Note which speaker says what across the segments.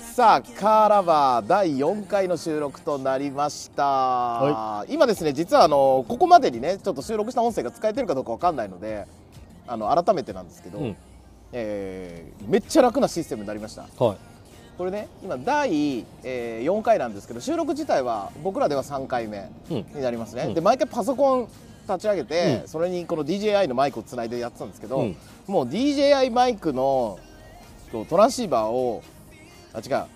Speaker 1: さあカーラバー第4回の収録となりました、
Speaker 2: は
Speaker 1: 今ですね実はあのここまでにねちょっと収録した音声が使えてるかどうかわかんないのであの改めてなんですけど、
Speaker 2: うん。
Speaker 1: えーめっちゃ楽なシステムになりました。
Speaker 2: はい。
Speaker 1: これね今第、え4回なんですけど収録自体は僕らでは3回目
Speaker 2: うん。
Speaker 1: になりますね、
Speaker 2: うん。
Speaker 1: で毎回パソコン立ち上げて、
Speaker 2: うん。
Speaker 1: それにこの DJI のマイクをつないでやってたんですけど、
Speaker 2: うん。
Speaker 1: もう DJI マイクのこうトランシーバーをあ違う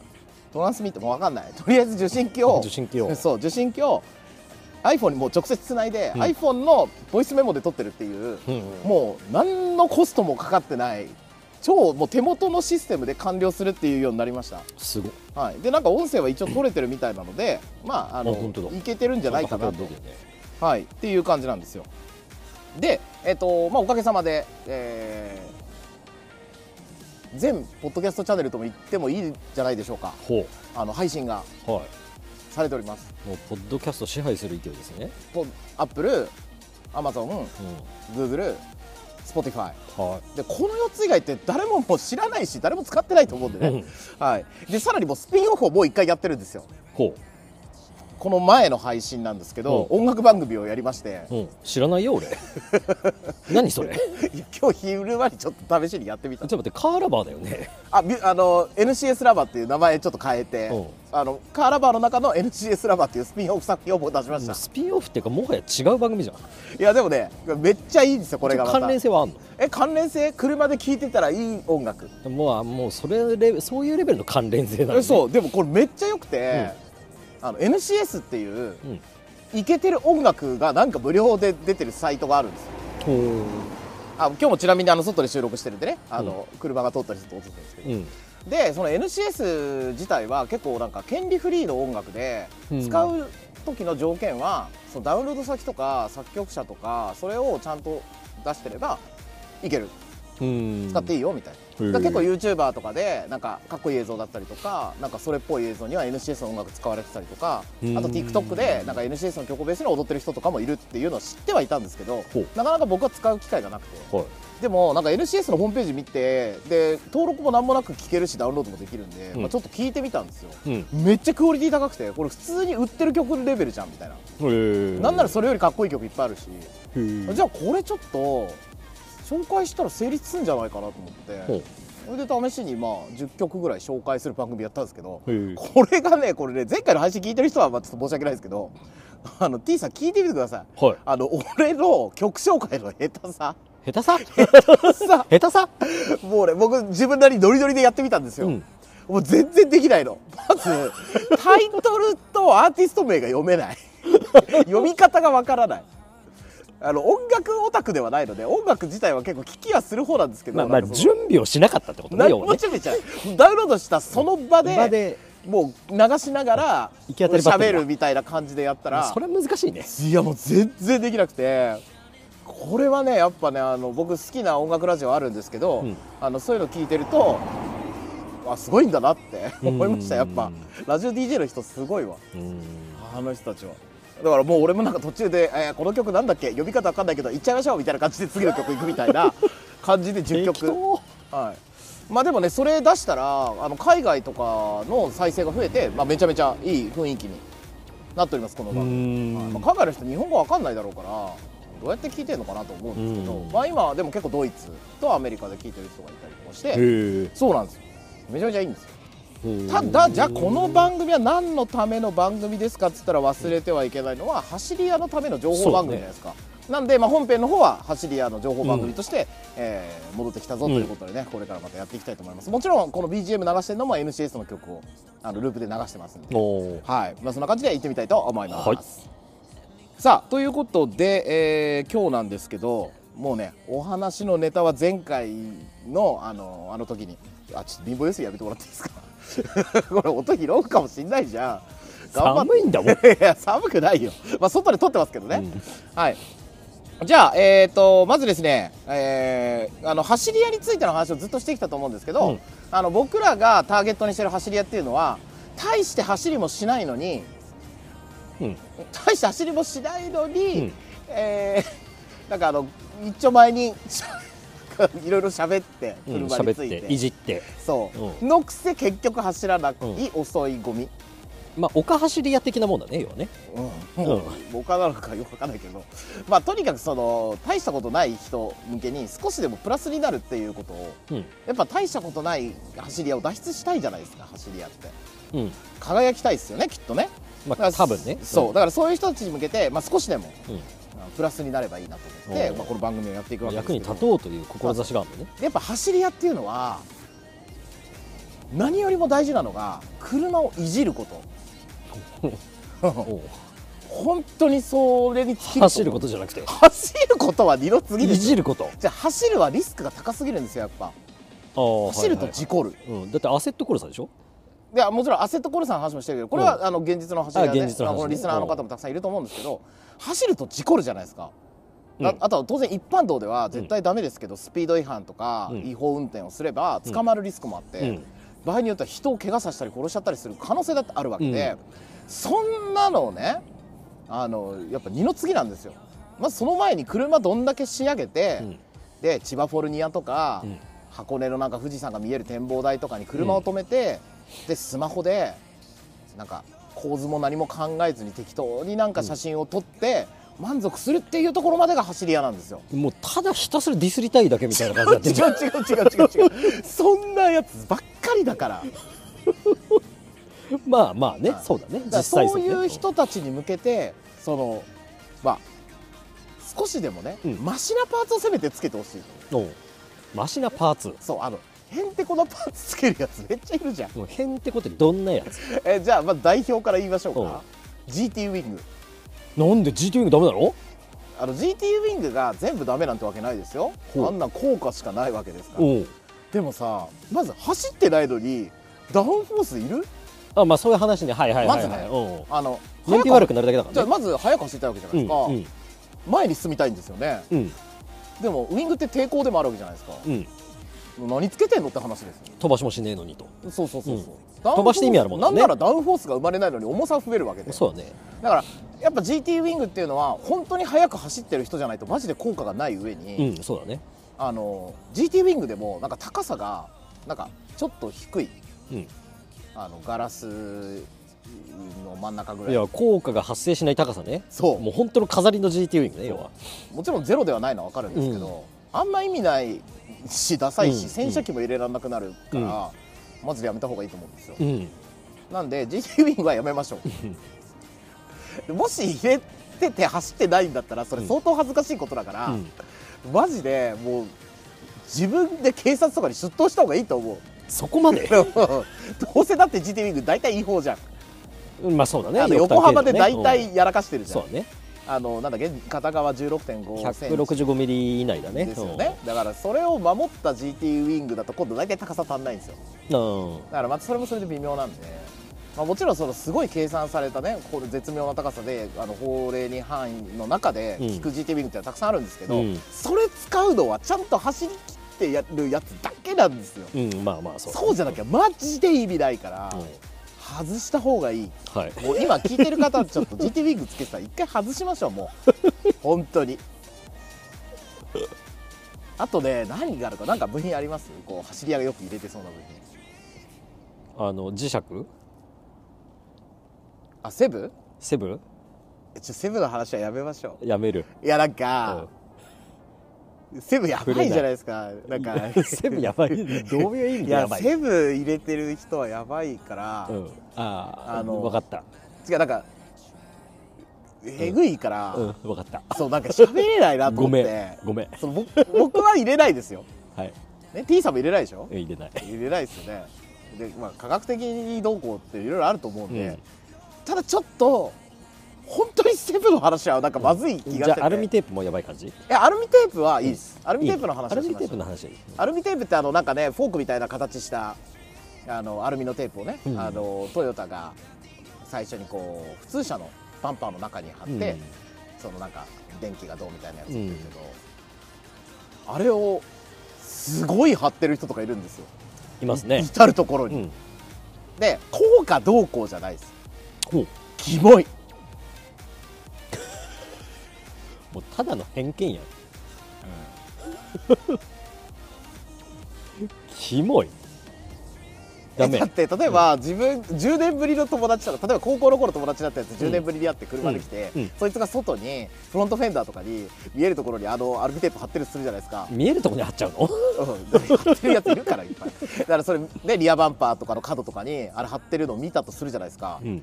Speaker 1: トランスミットもう分かんない。とりあえず受信機を
Speaker 2: 受信機を。
Speaker 1: そう受信機を iPhone にもう直接つないで、
Speaker 2: うん。
Speaker 1: iPhone のボイスメモで撮ってるっていう、
Speaker 2: うんうん。
Speaker 1: もう何のコストもかかってない超もう手元のシステムで完了するっていうようになりました。
Speaker 2: すご。い
Speaker 1: はい、でなんか音声は一応取れてるみたいなので、まああのいけてるんじゃないかなと。はい、っていう感じなんですよ。で、えっとまあ、おかげさまで、えー全ポッドキャストチャンネルとも言ってもいいんじゃないでしょうか。
Speaker 2: ほ
Speaker 1: あの配信が
Speaker 2: うはい。
Speaker 1: されております。
Speaker 2: もうポッドキャスト支配する勢いですね。
Speaker 1: ポアップル、アマゾン、
Speaker 2: うん。
Speaker 1: グーグル、スポティファイ
Speaker 2: は
Speaker 1: でこの4つ以外って誰ももう知らないし誰も使ってないと思うんでね、
Speaker 2: うん。
Speaker 1: はい、でさらにもうスピンオフをもう1回やってるんですよ。
Speaker 2: ほ
Speaker 1: この前の配信なんですけど、音楽番組をやりまして、
Speaker 2: う、うん、知らないよ俺。何それ？
Speaker 1: 今日昼間にちょっと試しにやってみた。
Speaker 2: ちょっと待ってカーラバーだよね。
Speaker 1: ああの NCS ラバーっていう名前ちょっと変えて、
Speaker 2: うん。
Speaker 1: あのカーラバーの中の NCS ラバーっていうスピンオフ作品を僕出しました。
Speaker 2: スピンオフっていうかもはや違う番組じゃん。
Speaker 1: いやでもねめっちゃいいんですよこれが
Speaker 2: 関連性はあんの？
Speaker 1: え関連性車で聴いてたらいい音楽。
Speaker 2: もうあもうそれレベそういうレベルの関連性なの、ね、
Speaker 1: えそう。でもこれめっちゃ良くて、あの NCS っていう
Speaker 2: うん
Speaker 1: イケてる音楽がなんか無料で出てるサイトがあるんですよ。あ今日もちなみにあの外で収録してるんでね。あの、車が通ったりすると音するんですけど、
Speaker 2: うん。
Speaker 1: でその NCS 自体は結構なんか権利フリーの音楽で
Speaker 2: うん。
Speaker 1: 使う時の条件はそのダウンロード先とか作曲者とかそれをちゃんと出してればいける。
Speaker 2: うん。
Speaker 1: 使っていいよみたいな。結構 YouTuber とかでなんかかっこいい映像だったりとかなんかそれっぽい映像には NCS の音楽使われてたりとかあ
Speaker 2: うん。
Speaker 1: と TikTok でなんか NCS の曲をベースに踊ってる人とかもいるっていうのを知ってはいたんですけどなかなか僕は使う機会がなくて。
Speaker 2: はい。
Speaker 1: でもなんか NCS のホームページ見てで登録も何もなく聴けるしダウンロードもできるんで、
Speaker 2: うん。
Speaker 1: まあ、ちょっと聞いてみたんですよ。
Speaker 2: うん。
Speaker 1: めっちゃクオリティ高くてこれ普通に売ってる曲レベルじゃんみたいな、なんならそれよりかっこいい曲いっぱいあるし、じゃあこれちょっと紹介したら成立するんじゃないかなと思って。それで試しにまあ10曲ぐらい紹介する番組やったんですけどこれがねこれね前回の配信聞いてる人はまあちょっと申し訳ないですけど あの T さん聞いてみてください。
Speaker 2: はい。
Speaker 1: あの俺の曲紹介の下手さ。
Speaker 2: 下手さ？
Speaker 1: さ。
Speaker 2: 下手さ？
Speaker 1: もうね僕自分なりにノリノリでやってみたんですよ、
Speaker 2: うん。
Speaker 1: もう全然できないの。まず タイトルとアーティスト名が読めない。読み方がわからないあの音楽オタクではないので音楽自体は結構聞きはする方なんですけど、
Speaker 2: まあまあ準備をしなかったってことね。ね
Speaker 1: もちろんダウンロードしたその場で
Speaker 2: 場で
Speaker 1: もう流しながら
Speaker 2: 行き当たりばったりだ
Speaker 1: 喋るみたいな感じでやったら
Speaker 2: それは難しいね。
Speaker 1: いやもう全然できなくて。これはねやっぱねあの僕好きな音楽ラジオあるんですけど、
Speaker 2: うん。
Speaker 1: あのそういうの聞いてるとあすごいんだなって思いましたやっぱ。
Speaker 2: うん。
Speaker 1: ラジオ DJ の人すごいわ。
Speaker 2: うん。
Speaker 1: あの人たちはだからもう俺もなんか途中で、えーこの曲なんだっけ？呼び方わかんないけど行っちゃいましょうみたいな感じで次の曲行くみたいな 感じで10曲。はい、まあでもねそれ出したらあの海外とかの再生が増えて、まあ、めちゃめちゃいい雰囲気になっておりますこの
Speaker 2: う
Speaker 1: 番組、はい。
Speaker 2: ん
Speaker 1: まあ、海外の人日本語わかんないだろうからどうやって聞いてるのかなと思うんですけど、
Speaker 2: うん。
Speaker 1: まあ、今はでも結構ドイツとアメリカで聞いてる人がいたりとかしてそうなんですよ。めちゃめちゃいいんですよただじゃあこの番組は何のための番組ですかっつったら忘れてはいけないのは走り屋のための情報番組じゃないですか、なんで、まあ、本編の方は走り屋の情報番組として、えー戻ってきたぞということでね、これからまたやっていきたいと思います。もちろんこの BGM 流してるのも NCS の曲をあのルー。プで流してますんではい、まあ、そんな感じで行ってみたいと思います、
Speaker 2: はい。
Speaker 1: さあということで、えー今日なんですけどもうねお話のネタは前回のあのあの時にあちょっと貧乏ゆすぎやめてもらっていいですか？これ音拾うかもしんないじゃん。
Speaker 2: 寒いんだもん。
Speaker 1: いや寒くないよ、まあ、外で撮ってますけどね、
Speaker 2: うん。
Speaker 1: はい。じゃあ、えー、とまずですね、えーあの走り屋についての話をずっとしてきたと思うんですけど、
Speaker 2: うん。
Speaker 1: あの僕らがターゲットにしてる走り屋っていうのは大して走りもしないのに
Speaker 2: うん。
Speaker 1: 大して走りもしないのに、
Speaker 2: うん。
Speaker 1: えーなんかあの一丁前に いろいろ喋って
Speaker 2: うん
Speaker 1: 車について,、
Speaker 2: ていじって。
Speaker 1: そう、のくせ結局走らない遅いゴミ、
Speaker 2: まあ丘走り屋的なもんだね要はね。
Speaker 1: うん、もう他なのかよくわかんないけど。まあとにかくその大したことない人向けに少しでもプラスになるっていうことを
Speaker 2: うん。
Speaker 1: やっぱ大したことない走り屋を脱出したいじゃないですか走り屋って。
Speaker 2: うん。
Speaker 1: 輝きたいですよねきっとね。
Speaker 2: まあ多分ね。
Speaker 1: そう。だからそういう人たちに向けて、まあ、少しでも
Speaker 2: うん
Speaker 1: プラスになればいいなと思って、まあ、この番組をやっていくわけです
Speaker 2: 役に立とうという志があるのね。
Speaker 1: やっぱ走り屋っていうのは何よりも大事なのが車をいじること。本当にそれに尽きる
Speaker 2: 走ることじゃなくて。
Speaker 1: 走ることは二の次
Speaker 2: い
Speaker 1: ですよ。
Speaker 2: じること。
Speaker 1: じゃあ走るはリスクが高すぎるんですよやっぱ。走
Speaker 2: 走
Speaker 1: ると事故る、
Speaker 2: うん、だってアセットコルサでしょ？
Speaker 1: いやもちろんアセットコルサの話もしてるけどこれは、あの現実の走り屋で、
Speaker 2: ね
Speaker 1: このリスナーの方もたくさんいると思うんですけど走ると事故るじゃないですか、
Speaker 2: うん。
Speaker 1: ああとは当然一般道では絶対ダメですけど、スピード違反とか、
Speaker 2: うん。
Speaker 1: 違法運転をすれば捕まるリスクもあって、
Speaker 2: うん。
Speaker 1: 場合によっては人を怪我させたり殺しちゃったりする可能性だってあるわけで、そんなのをねあのやっぱ二の次なんですよ。まずその前に車どんだけ仕上げて、
Speaker 2: うん。
Speaker 1: で千葉フォルニアとか、
Speaker 2: うん。
Speaker 1: 箱根のなんか富士山が見える展望台とかに車を止めて、でスマホでなんか構図も何も考えずに適当になんか写真を撮って、満足するっていうところまでが走り屋なんですよ。
Speaker 2: もうただひたすらディスりたいだけみたいな感じ
Speaker 1: 違う違う違う違う違う。そんなやつばっかりだから。
Speaker 2: まあまあね
Speaker 1: はい。
Speaker 2: そうだね。実際
Speaker 1: そういう
Speaker 2: ね
Speaker 1: 人たちに向けてそのまあ少しでもね、
Speaker 2: うん。
Speaker 1: マシなパーツをせめてつけてほしい
Speaker 2: マシなパーツ。
Speaker 1: そうあのへんてこなパーツつけるやつめっちゃいるじゃん。
Speaker 2: もうへんってことでどんなやつ？
Speaker 1: えじゃあまず代表から言いましょう
Speaker 2: うん
Speaker 1: か GT ウィング。
Speaker 2: なんで GT ウィングダメなの？
Speaker 1: あの GT ウィングが全部ダメなんてわけないですよ。あんな効果しかないわけですから。でもさまず走ってないのにダウンフォースいる？
Speaker 2: あまあそういう話ね。はいはいはいはい、
Speaker 1: まずね。あの
Speaker 2: 燃費悪くなるだけだからね。
Speaker 1: じゃあまず速く走りたいわけじゃないですか、
Speaker 2: うん。
Speaker 1: 前に進みたいんですよね。
Speaker 2: うん。
Speaker 1: でもウィングって抵抗でもあるわけじゃないですか。
Speaker 2: うん
Speaker 1: 何つけてんのって話ですよ
Speaker 2: 飛ばしもしねえのにと。
Speaker 1: そうそうそうそう、
Speaker 2: うん。
Speaker 1: ダウンフォース
Speaker 2: 飛ばして意味あるもんね。
Speaker 1: なんならダウンフォースが生まれないのに重さ増えるわけで
Speaker 2: そうだね。
Speaker 1: だからやっぱ GT ウィングっていうのは本当に速く走ってる人じゃないとマジで効果がない上に、
Speaker 2: うんそうだね。
Speaker 1: あの GT ウィングでもなんか高さがなんかちょっと低い。
Speaker 2: うん。
Speaker 1: あのガラスの真ん中ぐらい。
Speaker 2: いや効果が発生しない高さね。
Speaker 1: そう。
Speaker 2: もう本当の飾りの GT ウィングね要は。
Speaker 1: もちろんゼロではないのは分かるんですけど、あんま意味ないしダサいし、
Speaker 2: うん
Speaker 1: 洗車機も入れられなくなるから、マジでやめた方がいいと思うんですよ、
Speaker 2: うん。
Speaker 1: なんで GT ウィングはやめましょう。もし入れてて走ってないんだったらそれ相当恥ずかしいことだから、
Speaker 2: うん。
Speaker 1: マジでもう自分で警察とかに出頭した方がいいと思う。
Speaker 2: そこまで？
Speaker 1: どうせだって GT ウィング大体違法じゃん、
Speaker 2: うんまあそうだね。
Speaker 1: 横幅で大体やらかしてるじゃん、
Speaker 2: そうだね
Speaker 1: あのなんだっけ片側16.5センチ
Speaker 2: 165ミリ以内だね。
Speaker 1: ですよね、だからそれを守った GT ウィングだと今度大体高さ足んないんですよ。だからまたそれもそれで微妙なんで、まあ、もちろんそのすごい計算されたねこれ絶妙な高さであの法令に範囲の中で
Speaker 2: うん。
Speaker 1: 効く GT ウィングってたくさんあるんですけど、
Speaker 2: うん。
Speaker 1: それ使うのはちゃんと走り切ってやるやつだけなんですよ。
Speaker 2: うんまあまあそう
Speaker 1: そうじゃなきゃマジで意味ないから、
Speaker 2: うん
Speaker 1: 外した方がいい。
Speaker 2: はい。
Speaker 1: もう今聞いてる方ちょっと GT ウィングつけてたら一回外しましょうもう。本当に。あとね何があるかなんか部品あります？こう走り屋がよく入れてそうな部品。
Speaker 2: あの磁石？
Speaker 1: あセブ？
Speaker 2: セブ？
Speaker 1: えちょセブの話はやめましょ
Speaker 2: やめる。
Speaker 1: ういやなんか、セブやばいじゃないですか。なんか。
Speaker 2: セブやばい。どういう意味でやばい？
Speaker 1: セブ入れてる人はやばいから、
Speaker 2: うん。ああ
Speaker 1: あの
Speaker 2: 分かった。
Speaker 1: 違うなんかえぐいから、
Speaker 2: うん。分かった。
Speaker 1: そうなんか喋れないなと思って。
Speaker 2: ん。ごめん。
Speaker 1: その僕僕は入れないですよ、
Speaker 2: はい。
Speaker 1: ね、T さんも入れないでしょ？
Speaker 2: 入れない。
Speaker 1: 入れないですよね。で、まあ、科学的にどうこうっていろいろあると思うんで、
Speaker 2: うん。
Speaker 1: ただちょっと本当にセブの話はなんかまずい気がしてて、
Speaker 2: じゃあアルミテープもやばい感じ？
Speaker 1: いやアルミテープはいいです、アルミテープの話
Speaker 2: アルミテープの話。
Speaker 1: アルミテープってあのなんかねフォークみたいな形したあのアルミのテープをね、
Speaker 2: うん。
Speaker 1: あのトヨタが最初にこう普通車のバンパーの中に貼って、そのなんか電気がどうみたいなやつってるけど、あれをすごい貼ってる人とかいるんですよ。
Speaker 2: いますね。
Speaker 1: 至る所に、
Speaker 2: うん。
Speaker 1: で効果どうこうじゃないです。キモい
Speaker 2: もうただの偏見や。ん。キモい。ダメ。
Speaker 1: だって例えば自分10年ぶりの友達とか例えば高校の頃友達だったやつ10年ぶりに会って車で来て、
Speaker 2: うん。うん。
Speaker 1: そいつが外にフロントフェンダーとかに見えるところにあのアルミテープ貼ってるとするじゃないですか。
Speaker 2: 見えるとこに貼っちゃうの？
Speaker 1: うん。貼ってるやついるからいっぱい。だからそれでリアバンパーとかの角とかにあれ貼ってるのを見たとするじゃないですか、
Speaker 2: うん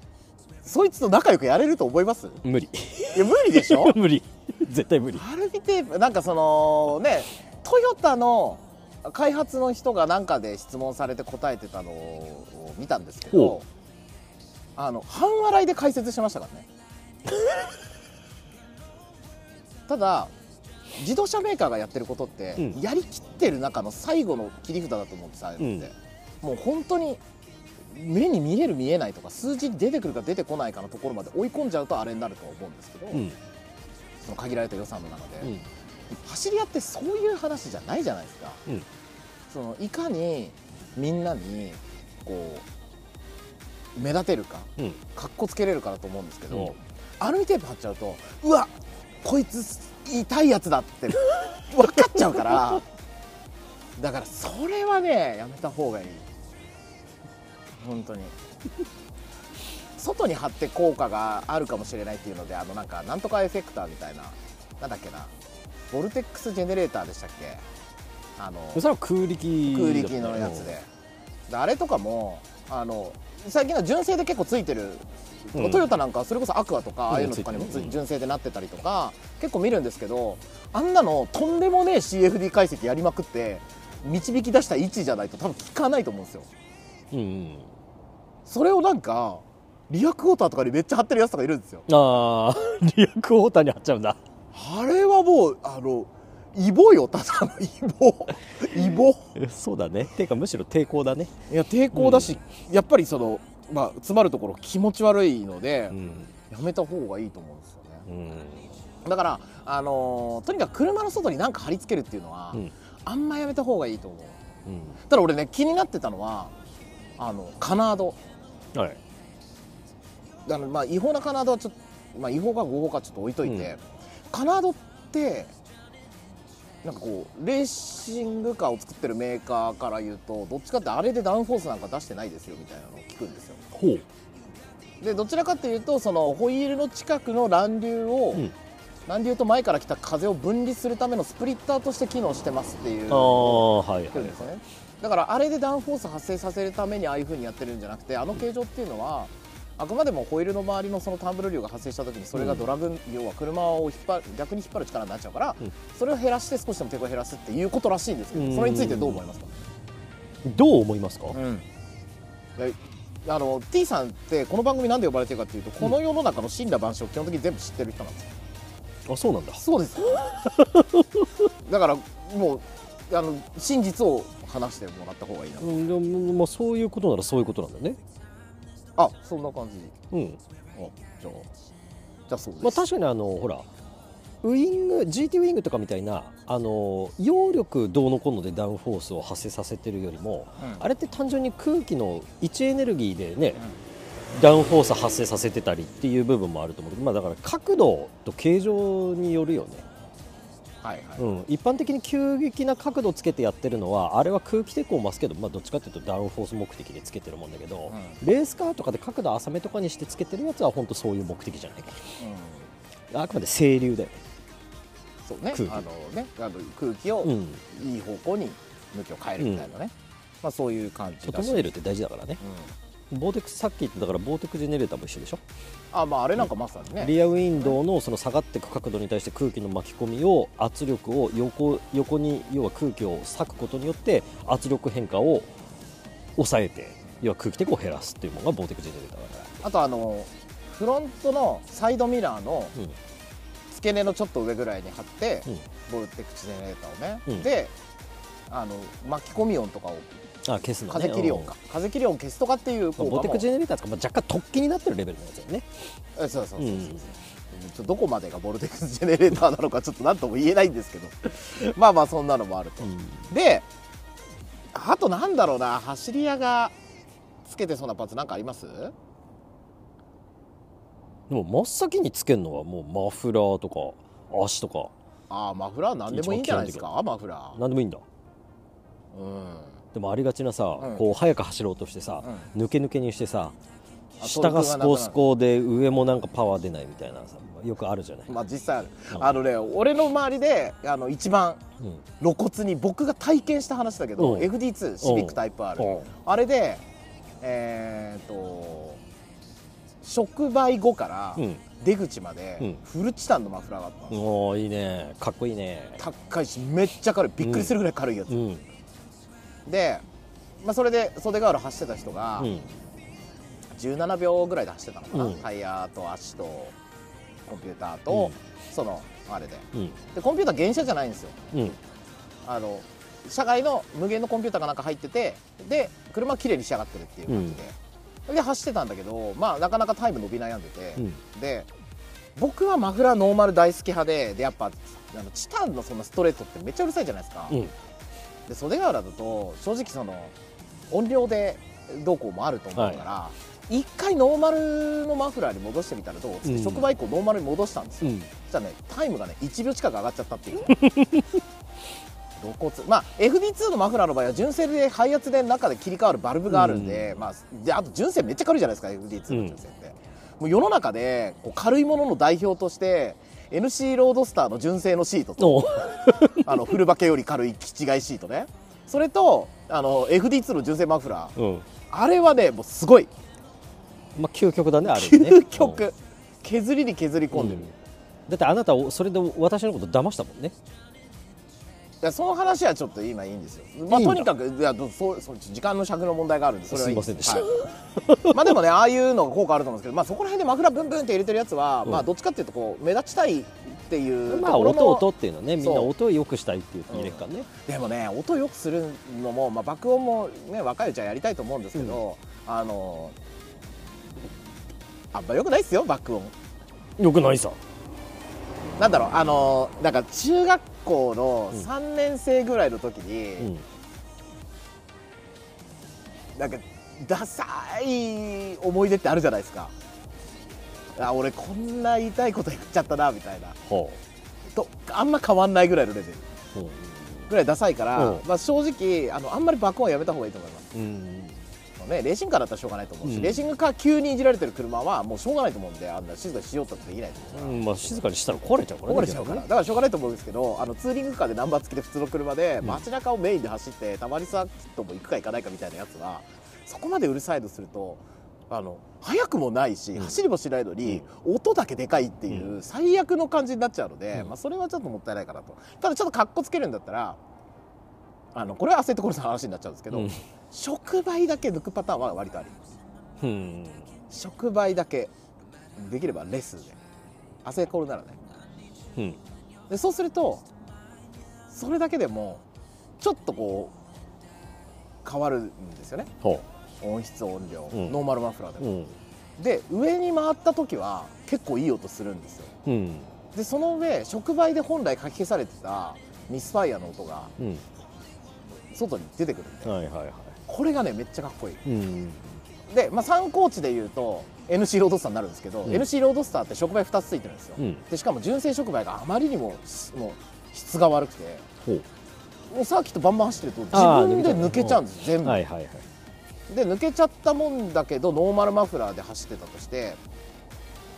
Speaker 1: そいつと仲良くやれると思います？
Speaker 2: 無理。
Speaker 1: いや無理でしょ？
Speaker 2: 無理。絶対無理。
Speaker 1: アルミテープなんかそのねトヨタの開発の人がなんかで質問されて答えてたのを見たんですけど
Speaker 2: ほ
Speaker 1: あの半笑いで解説してましたからね。ただ自動車メーカーがやってることって、
Speaker 2: うん。
Speaker 1: やりきってる中の最後の切り札だと思って。さ、
Speaker 2: うん。
Speaker 1: もう本当に目に見える見えないとか数字に出てくるか出てこないかのところまで追い込んじゃうとあれになるとは思うんですけど、
Speaker 2: うん。
Speaker 1: その限られた予算の中で、
Speaker 2: うん。
Speaker 1: 走り屋ってそういう話じゃないじゃないですか、
Speaker 2: うん。
Speaker 1: そのいかにみんなにこう目立てるか
Speaker 2: うん。
Speaker 1: かっこつけれるかだと思うんですけど、
Speaker 2: うん。
Speaker 1: アルミテープ貼っちゃうとうわこいつ痛いやつだって 分かっちゃうからだからそれはねやめた方がいい本当に。外に貼って効果があるかもしれないっていうのであのなんかなんとかエフェクターみたいななんだっけなボルテックスジェネレーターでしたっけ？あの
Speaker 2: それは空力
Speaker 1: 空力のやつで。であれとかもあの最近は純正で結構ついてる、
Speaker 2: うん。
Speaker 1: トヨタなんかそれこそアクアとか
Speaker 2: うん
Speaker 1: ああいうのとかにも純正でなってたりとか結構見るんですけどあんなのとんでもねえ CFD 解析やりまくって導き出した位置じゃないと多分効かないと思うんですよ。
Speaker 2: うんうん
Speaker 1: それをなんかリアクォーターとかにめっちゃ貼ってるやつとかいるんですよ。
Speaker 2: ああリアクォーターに貼っちゃうんだ。
Speaker 1: あれはもうあのイボよただのイボ。イボ。
Speaker 2: えそうだね。ていうかむしろ抵抗だね。
Speaker 1: いや抵抗だし、やっぱりそのまあ詰まるところ気持ち悪いので、
Speaker 2: うん。
Speaker 1: やめた方がいいと思うんですよね。
Speaker 2: うん。
Speaker 1: だからあのーとにかく車の外に何か貼り付けるっていうのは、
Speaker 2: うん。
Speaker 1: あんまやめた方がいいと思う。
Speaker 2: うん。
Speaker 1: ただ俺ね気になってたのはあのカナード
Speaker 2: はい。
Speaker 1: あのまあ違法なカナードはちょっと、まあ、違法か合法かちょっと置いといて、カナードってなんかこうレーシングカーを作ってるメーカーから言うとどっちかってあれでダウンフォースなんか出してないですよみたいなのを聞くんですよ。
Speaker 2: ほう。
Speaker 1: でどちらかというとそのホイールの近くの乱流を、
Speaker 2: うん。
Speaker 1: 乱流と前から来た風を分離するためのスプリッターとして機能してますっていう
Speaker 2: ああはい
Speaker 1: 言ってるんですよねだからあれでダウンフォース発生させるためにああいう風にやってるんじゃなくてあの形状っていうのはあくまでもホイールの周りのそのタンブル量が発生した時にそれがドラグ、要は車を引っ張る逆に引っ張る力になっちゃうから、
Speaker 2: うん。
Speaker 1: それを減らして少しでも抵抗を減らすっていうことらしいんですけ
Speaker 2: うん。
Speaker 1: どそれについてどう思いますか、
Speaker 2: どう思いますか？
Speaker 1: うん。であの T さんってこの番組なんで呼ばれてるかっていうとこの世の中の神羅万象を基本的に全部知ってる人なんですよ。
Speaker 2: あそうなんだ。
Speaker 1: そうです。だからもうあの真実を話してもらった方がいいな、
Speaker 2: うんでもまあそういうことならそういうことなんだよね。
Speaker 1: あそんな感じ。
Speaker 2: うん。
Speaker 1: あじゃあじゃあそうです、
Speaker 2: まあ確かにあのほらウイング GT ウイングとかみたいなあの揚力どうのこうのでダウンフォースを発生させてるよりも、
Speaker 1: うん。
Speaker 2: あれって単純に空気の位置エネルギーでね、ダウンフォース発生させてたりっていう部分もあると思うけど、まあ、だから角度と形状によるよね、
Speaker 1: はいはい、
Speaker 2: うん、一般的に急激な角度つけてやってるのはあれは空気抵抗を増すけど、まあ、どっちかっていうとダウンフォース目的でつけてるもんだけど、レースカーとかで角度浅めとかにしてつけてるやつは本当そういう目的じゃないか
Speaker 1: うん。
Speaker 2: あくまで清流だよね
Speaker 1: そうね。
Speaker 2: 空気。
Speaker 1: あのねあの空気を
Speaker 2: うん。
Speaker 1: いい方向に向きを変えるみたいなね、まあそういう感じ
Speaker 2: 整えるって大事だからね。
Speaker 1: うん。
Speaker 2: ボーテックスさっき言ってたからボーテックジェネレーターも一緒でしょ？
Speaker 1: あまああれなんかまさにね、
Speaker 2: リアウィンドウのその下がっていく角度に対して空気の巻き込みを圧力を横横に要は空気を割くことによって圧力変化を抑えて要は空気抵抗を減らすっていうものがボーテックジェネレーターだ。か
Speaker 1: あとあのフロントのサイドミラーの付け根のちょっと上ぐらいに貼って、
Speaker 2: うん。
Speaker 1: ボルテックスジェネレーターをね、
Speaker 2: うん。
Speaker 1: であの巻き込み音とかを
Speaker 2: あ消すのね。
Speaker 1: 風切り音か。風切り音消すとかっていう効果も。
Speaker 2: ボーテックジェネレーターとか、まあ、若干突起になってるレベルのやつだよね。
Speaker 1: えそうそうそうそうそう、
Speaker 2: うん。
Speaker 1: どこまでがボルテックスジェネレーターなのかちょっと何とも言えないんですけど。まあまあそんなのもあると、であとなんだろうな走り屋がつけてそうなパーツなんかあります？
Speaker 2: でも真っ先につけるのはもうマフラーとか足とか。
Speaker 1: ああマフラーなんでもいいんじゃないですか？マフラー。
Speaker 2: 何でもいいんだ。
Speaker 1: うん
Speaker 2: でもありがちなさ、
Speaker 1: うん。
Speaker 2: こう早く走ろうとしてさ、抜け抜けにしてさ
Speaker 1: あ
Speaker 2: 下がスコスコで上もなんかパワー出ないみたいなさよくあるじゃない、
Speaker 1: まあ実際ある、
Speaker 2: うん。
Speaker 1: あのね俺の周りであの一番
Speaker 2: うん。
Speaker 1: 露骨に僕が体験した話だけど、
Speaker 2: うん。
Speaker 1: FD2 シビックタイプ R、
Speaker 2: うん。
Speaker 1: あれでえー、と触媒後から
Speaker 2: うん。
Speaker 1: 出口まで
Speaker 2: うん。
Speaker 1: フルチタンのマフラーがあったんですよ、
Speaker 2: おーいいね。かっこいいね。
Speaker 1: 高いしめっちゃ軽い。びっくりするぐらい軽いやつ、
Speaker 2: うん
Speaker 1: で、まあ、それで袖ヶ浦走ってた人が
Speaker 2: うん。
Speaker 1: 17秒ぐらいで走ってたのかな、
Speaker 2: うん。
Speaker 1: タイヤと足とコンピューターと、そのあれで。
Speaker 2: うん。
Speaker 1: でコンピューター原車じゃないんですよ。
Speaker 2: うん。
Speaker 1: あの社外の無限のコンピューターがなんか入っててで車は綺麗に仕上がってるっていう感じで、で走ってたんだけどまあなかなかタイム伸び悩んでて、
Speaker 2: うん。
Speaker 1: で僕はマフラーノーマル大好き派ででやっぱあのチタンのそのストレートってめっちゃうるさいじゃないですか、
Speaker 2: うん
Speaker 1: で袖ヶ浦だと正直その音量でどうこうもあると思うから、一回ノーマルのマフラーに戻してみたらどうっつって、
Speaker 2: うん。
Speaker 1: 職場以降ノーマルに戻したんですよ、
Speaker 2: うん。
Speaker 1: そしたらねタイムがね1秒近く上がっちゃったっていう。露骨。まあ FD2 のマフラーの場合は純正で排圧で中で切り替わるバルブがあるんで,、まあ、であと純正めっちゃ軽いじゃないですか FD2 の純正って、もう世の中でこう軽いものの代表として NC ロードスターの純正のシートと
Speaker 2: お
Speaker 1: あのフルバケより軽い気違いシートね。それとあの FD2 の純正マフラー。
Speaker 2: うん。
Speaker 1: あれはねもうすごい。
Speaker 2: まあ究極だねあれね。
Speaker 1: 究極、削りに削り込んでる、
Speaker 2: うん。
Speaker 1: い
Speaker 2: だってあなたそれで私のこと騙したもんね
Speaker 1: やその話はちょっと今いいんですよ、まあ、
Speaker 2: いいんだ。
Speaker 1: とにかくいやそうそう時間の尺の問題があるんでそれはいい
Speaker 2: す。いませんでした。
Speaker 1: はい。まあでもねああいうのが効果あると思うんですけど、まあ、そこら辺でマフラーブンブンって入れてるやつは、
Speaker 2: うん。
Speaker 1: まあどっちかっていうとこう目立ちたいっていう
Speaker 2: まあ
Speaker 1: ところも
Speaker 2: 音音っていうのはねみんな
Speaker 1: そう。
Speaker 2: 音を良くしたいっていう入れっかね。
Speaker 1: でもね音良くするのも、まあ、爆音もね若いうちはやりたいと思うんですけど、あのあんま良くないっすよ爆音。
Speaker 2: よくないさ。
Speaker 1: なんだろうあのなんか中学校の
Speaker 2: うん。
Speaker 1: 3年生ぐらいの時に、
Speaker 2: うん。
Speaker 1: なんかダサい思い出ってあるじゃないですか。あ俺こんな痛いこと言っちゃったなみたいな。
Speaker 2: ほ
Speaker 1: とあんま変わんないぐらいのレベル。ぐらいダサいから、
Speaker 2: うん。
Speaker 1: まあ、正直あのあんまり爆音はやめた方がいいと思います。
Speaker 2: うん
Speaker 1: ね、レーシングカーだったらしょうがないと思うし、
Speaker 2: うん。
Speaker 1: レーシングカー急にいじられてる車はもうしょうがないと思うんであんな静かにしようったってできないと思うから、
Speaker 2: うんまあ静かにしたら壊れちゃうからね
Speaker 1: 壊れちゃうからだからしょうがないと思うんですけどあのツーリングカーでナンバー付きで普通の車で
Speaker 2: ん。
Speaker 1: 街中をメインで走ってたまにサーキットも行くか行かないかみたいなやつはそこまでうるさいとするとあの速くもないし
Speaker 2: うん。
Speaker 1: 走りもしないのに、音だけでかいっていう最悪の感じになっちゃうので、
Speaker 2: うん。
Speaker 1: まあ、それはちょっともったいないかなと。ただちょっとかっこつけるんだったらあのこれはアセットコルスの話になっちゃうんですけど、
Speaker 2: うん。
Speaker 1: 触媒だけ抜くパターンは割とあります。
Speaker 2: うん。
Speaker 1: 触媒だけできればレスでアセコルならね。
Speaker 2: うん。
Speaker 1: でそうするとそれだけでもちょっとこう変わるんですよね。
Speaker 2: ほ
Speaker 1: 音質音量、
Speaker 2: うん。
Speaker 1: ノーマルマフラーでも、
Speaker 2: ううん。
Speaker 1: で上に回った時は結構いい音するんですよ。
Speaker 2: うん。
Speaker 1: でその上触媒で本来かき消されてたミスファイアの音が
Speaker 2: うん
Speaker 1: 外に出てくるんで
Speaker 2: はいはいはい。
Speaker 1: これがねめっちゃかっこいい。
Speaker 2: うん
Speaker 1: で、まあ、参考値で言うと NC ロードスターになるんですけど、
Speaker 2: うん。
Speaker 1: NC ロードスターって触媒2つついてるんですよ、
Speaker 2: うん。
Speaker 1: でしかも純正触媒があまりにもしもう質が悪くてもうサーキットバンバン走ってると自分で抜けちゃうんです全部、
Speaker 2: はいはいはい。
Speaker 1: で抜けちゃったもんだけどノーマルマフラーで走ってたとして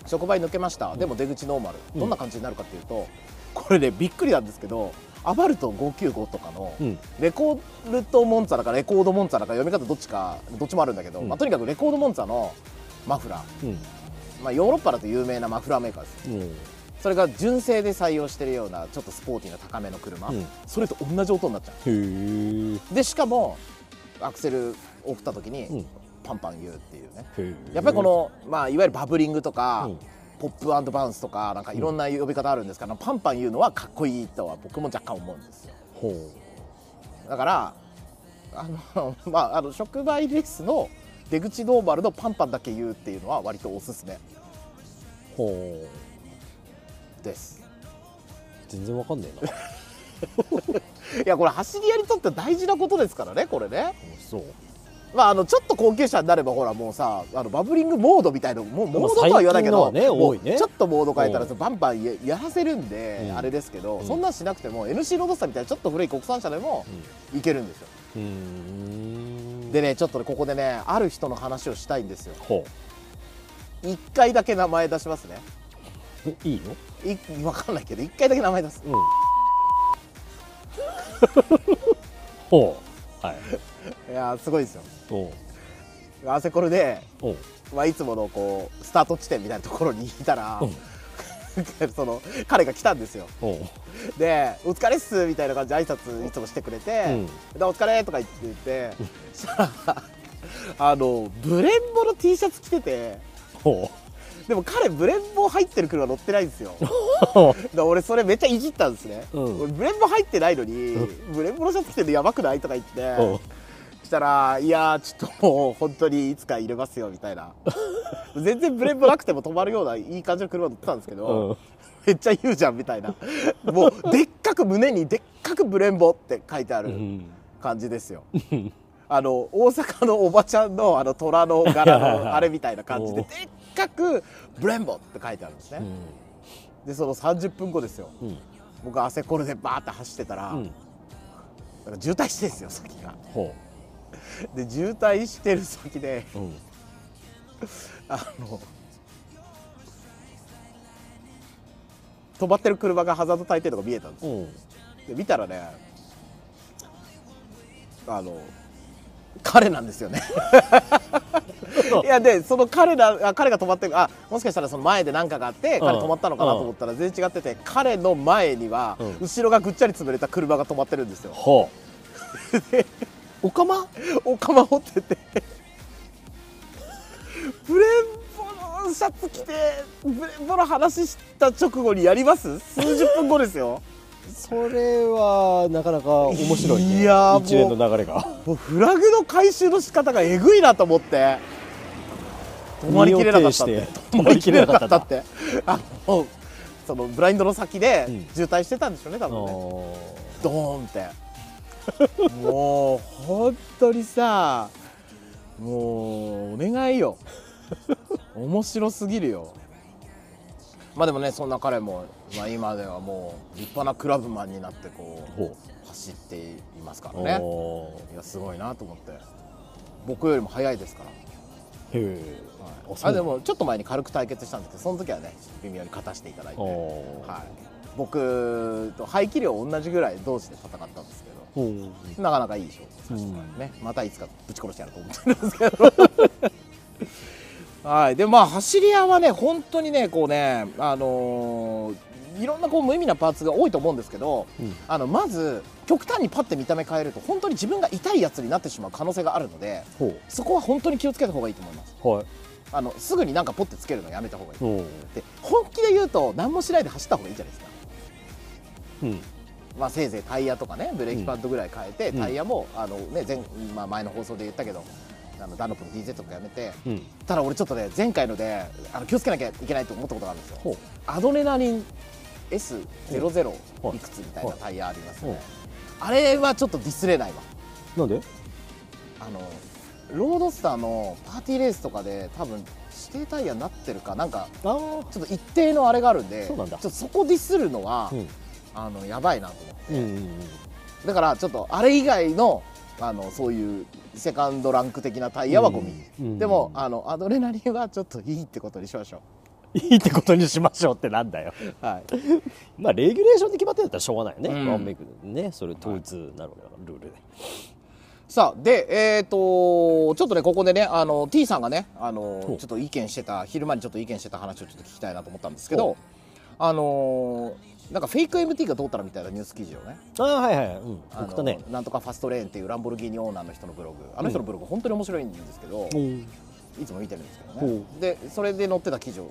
Speaker 1: 触媒抜けました。でも出口ノーマル、
Speaker 2: うん。
Speaker 1: どんな感じになるかっていうとこれねびっくりなんですけどアバルト595とかの
Speaker 2: うん。
Speaker 1: レコールトモンツァだかレコードモンツァだか読み方どっちかどっちもあるんだけど、
Speaker 2: うん。
Speaker 1: まあ、とにかくレコードモンツァのマフラー、
Speaker 2: うん。
Speaker 1: まあ、ヨーロッパだと有名なマフラーメーカーです。
Speaker 2: うん。
Speaker 1: それが純正で採用してるようなちょっとスポーティーな高めの車、
Speaker 2: うん。
Speaker 1: それと同じ音になっちゃう。でしかもアクセルを振った時に、
Speaker 2: うん。
Speaker 1: パンパン言うっていうね。やっぱりこの、まあ、いわゆるバブリングとか、
Speaker 2: うん
Speaker 1: ポップバウンスとかなんかいろんな呼び方あるんですけど、パンパン言うのはかっこいいとは僕も若干思うんですよ。
Speaker 2: ほ
Speaker 1: だからあの まああの触媒レスの出口ノーマルのパンパンだけ言うっていうのは割とおすすめ。
Speaker 2: うほう。
Speaker 1: です。
Speaker 2: 全然わかんねえな。
Speaker 1: いやこれ走り屋にとって大事なことですからねこれね。
Speaker 2: そう
Speaker 1: まあ、あのちょっと高級車になればほらもうさあのバブリングモードみたいなもうモードとは言わないけど、
Speaker 2: ねね。
Speaker 1: ちょっとモード変えたら
Speaker 2: うん。
Speaker 1: バンバンややらせるんで、
Speaker 2: うん。
Speaker 1: あれですけど、
Speaker 2: うん。
Speaker 1: そんなんしなくても NC ロードスターみたいなちょっと古い国産車でもいけるんですよ。
Speaker 2: うーん。
Speaker 1: でねちょっとねここでねある人の話をしたいんですよ。
Speaker 2: ほ
Speaker 1: 1回だけ名前出しますね。
Speaker 2: う いいの？
Speaker 1: い分かんないけど1回だけ名前出す。
Speaker 2: うん。ほう。はい
Speaker 1: いやーすごいですよ。アセコルで、まあ、いつものこうスタート地点みたいなところにいたら
Speaker 2: うん。
Speaker 1: その彼が来たんですよ。で「お疲れっす」みたいな感じで挨拶いつもしてくれて
Speaker 2: うん「
Speaker 1: でお疲れ」とか言って言ってそしたらあのブレンボの T シャツ着てて
Speaker 2: ほ
Speaker 1: でも彼ブレンボ入ってる車乗ってないんですよ。
Speaker 2: う。
Speaker 1: だ俺それめっちゃいじったんですね、
Speaker 2: うん。
Speaker 1: 俺ブレンボ入ってないのに、
Speaker 2: う
Speaker 1: ブレンボのシャツ着てるのやばくない？とか言って、たら「いやーちょっともう本当にいつか入れますよ」みたいな。全然ブレンボなくても止まるようないい感じの車乗ってたんですけど、
Speaker 2: うん。
Speaker 1: めっちゃ言うじゃんみたいな。もうでっかく胸にでっかくブレンボって書いてある
Speaker 2: うん。
Speaker 1: 感じですよ、あの大阪のおばちゃんのあの虎の柄のあれみたいな感じで
Speaker 2: お
Speaker 1: でっかくブレンボって書いてあるんですね、でその30分後ですよ。
Speaker 2: うん。
Speaker 1: 僕汗これでバーって走ってたら、
Speaker 2: うん。
Speaker 1: なんか渋滞してんですよ先が。
Speaker 2: ほ
Speaker 1: で渋滞してる先で
Speaker 2: ううん。
Speaker 1: あの止まってる車がハザード焚いてるのが見えたんですよ。
Speaker 2: うん。
Speaker 1: で見たらねあの彼なんですよね。いやでその彼らあ彼が止まってるあもしかしたらその前で何かがあって彼止まったのかなと思ったら全然違ってて彼の前には
Speaker 2: うん。
Speaker 1: 後ろがぐっちゃり潰れた車が止まってるんですよ。
Speaker 2: ほう おかま
Speaker 1: お釜持ってて。ブレンボのシャツ着てブレンボの話した直後にやります？数十分後ですよ。
Speaker 2: それはなかなか面白いね。
Speaker 1: いや
Speaker 2: 一連の流れが。
Speaker 1: もうフラグの回収の仕方がえぐいなと思って。止まりきれなかったって。
Speaker 2: 止まりきれなかった。
Speaker 1: って。あのそのブラインドの先で
Speaker 2: うん。
Speaker 1: 渋滞してたんでしょうね多
Speaker 2: あ
Speaker 1: 分ね。
Speaker 2: ー。
Speaker 1: ドーンってもう本当にさもうお願いよ。面白すぎるよ。まあでもねそんな彼も、まあ、今ではもう立派なクラブマンになってこう
Speaker 2: ほ
Speaker 1: 走っていますか
Speaker 2: う
Speaker 1: らね。
Speaker 2: お
Speaker 1: いやすごいなと思って。僕よりも早いですから、
Speaker 2: ーへえ。
Speaker 1: はい。でもちょっと前に軽く対決したんですけどその時はね微妙に勝たせていただいて、
Speaker 2: お
Speaker 1: はい。
Speaker 2: ー、
Speaker 1: 僕と排気量同じぐらい同士で戦ったんですけどなかなかいい勝負。させてもら
Speaker 2: うん
Speaker 1: うね、またいつかぶち殺してやると思ってるんですけど。はい。でまあ走り屋はね本当にねこうねあのーいろんなこう無意味なパーツが多いと思うんですけど
Speaker 2: うん。
Speaker 1: あのまず極端にパッて見た目変えると本当に自分が痛いやつになってしまう可能性があるので
Speaker 2: ほ
Speaker 1: そこは本当に気をつけた方がいいと思います。
Speaker 2: うはい。
Speaker 1: あのすぐになんかポッてつけるのやめた方がいい。で本気で言うと何もしないで走った方がいいじゃないですか。
Speaker 2: うん
Speaker 1: まあ、せいぜいタイヤとかねブレーキパッドぐらい変えて、
Speaker 2: うん。
Speaker 1: タイヤもあの、ね前まあ、前の放送で言ったけどあのダンロップの DZ とかやめて
Speaker 2: うん。
Speaker 1: ただ俺ちょっとね前回のであの気をつけなきゃいけないと思ったことがあるんですよ。アドレナリン S00
Speaker 2: はい
Speaker 1: いくつみたいなタイヤあります
Speaker 2: はい
Speaker 1: ねあれはちょっとディスれないわ。
Speaker 2: なんで？
Speaker 1: あのロードスターのパーティーレースとかで多分指定タイヤになってるかなんかちょっと一定のあれがあるんで
Speaker 2: そうなんだ。
Speaker 1: ちょっとそこディスるのは、
Speaker 2: うん
Speaker 1: あのやばいなと思って、
Speaker 2: うんうん
Speaker 1: だからちょっとあれ以外のあのそういうセカンドランク的なタイヤはゴミ、
Speaker 2: うん
Speaker 1: でもあのアドレナリンはちょっといいってことにしましょ
Speaker 2: いいってことにしましょうってなんだよ。
Speaker 1: うはい。
Speaker 2: まあレギュレーションで決まってんだったらしょうがないよね、
Speaker 1: うん。
Speaker 2: ワンメイクでね。それ統一なるわけだからルールで。
Speaker 1: さあでえっ、とちょっとねここでねあの T さんがねあのちょっと意見してた昼間にちょっと意見してた話をちょっと聞きたいなと思ったんですけど
Speaker 2: ほ
Speaker 1: あのなんかフェイク MT が通ったらみたいなニュース記事をね。
Speaker 2: ああはいはい、うん、
Speaker 1: あ
Speaker 2: 送ったね。
Speaker 1: のなんとかファストレーンっていうランボルギーニオーナーの人のブログ。あの人のブログ本当に面白いんですけど、
Speaker 2: うん。
Speaker 1: いつも見てるんですけど
Speaker 2: ほ
Speaker 1: ねでそれで載ってた記事を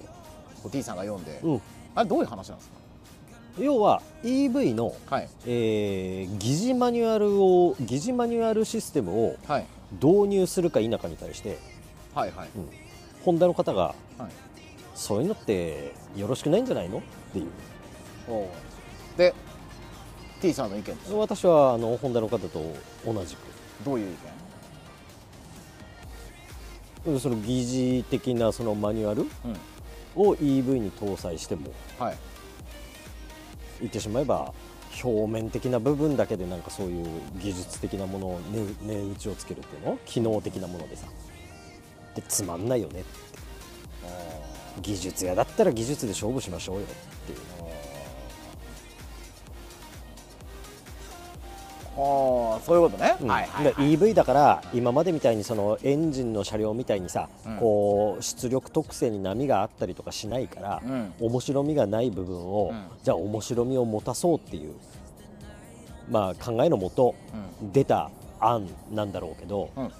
Speaker 1: T さんが読んで、
Speaker 2: うん。
Speaker 1: あれどういう話なんです
Speaker 2: 要は EV の、
Speaker 1: かはい。
Speaker 2: えー疑似マニュアルを疑似マニュアルシステムを
Speaker 1: はい。
Speaker 2: 導入するか否かに対して
Speaker 1: はいはい。
Speaker 2: ホンダの方が
Speaker 1: はい。
Speaker 2: そういうのってよろしくないんじゃないの？っていう
Speaker 1: で T さんの意見。です
Speaker 2: 私はあのホンダの方と同じく。
Speaker 1: どういう意
Speaker 2: うんその疑似的なそのマニュアル
Speaker 1: 見
Speaker 2: を EV に搭載しても
Speaker 1: うんはい。
Speaker 2: 言ってしまえば表面的な部分だけでなんかそういう技術的なものを値値打ちをつけるっていうの？機能的なものでさ。でつまんないよねって。技術屋だったら技術で勝負しましょうよっていう。
Speaker 1: あそういうことね、
Speaker 2: うん。
Speaker 1: はいはい、
Speaker 2: で EV だから今までみたいにそのエンジンの車両みたいにさ、
Speaker 1: うん。
Speaker 2: こう出力特性に波があったりとかしないから、
Speaker 1: うん。
Speaker 2: 面白みがない部分を、
Speaker 1: うん。
Speaker 2: じゃあ面白みを持たそうっていう、まあ、考えのもと
Speaker 1: う
Speaker 2: 出た案なんだろうけど、
Speaker 1: うん。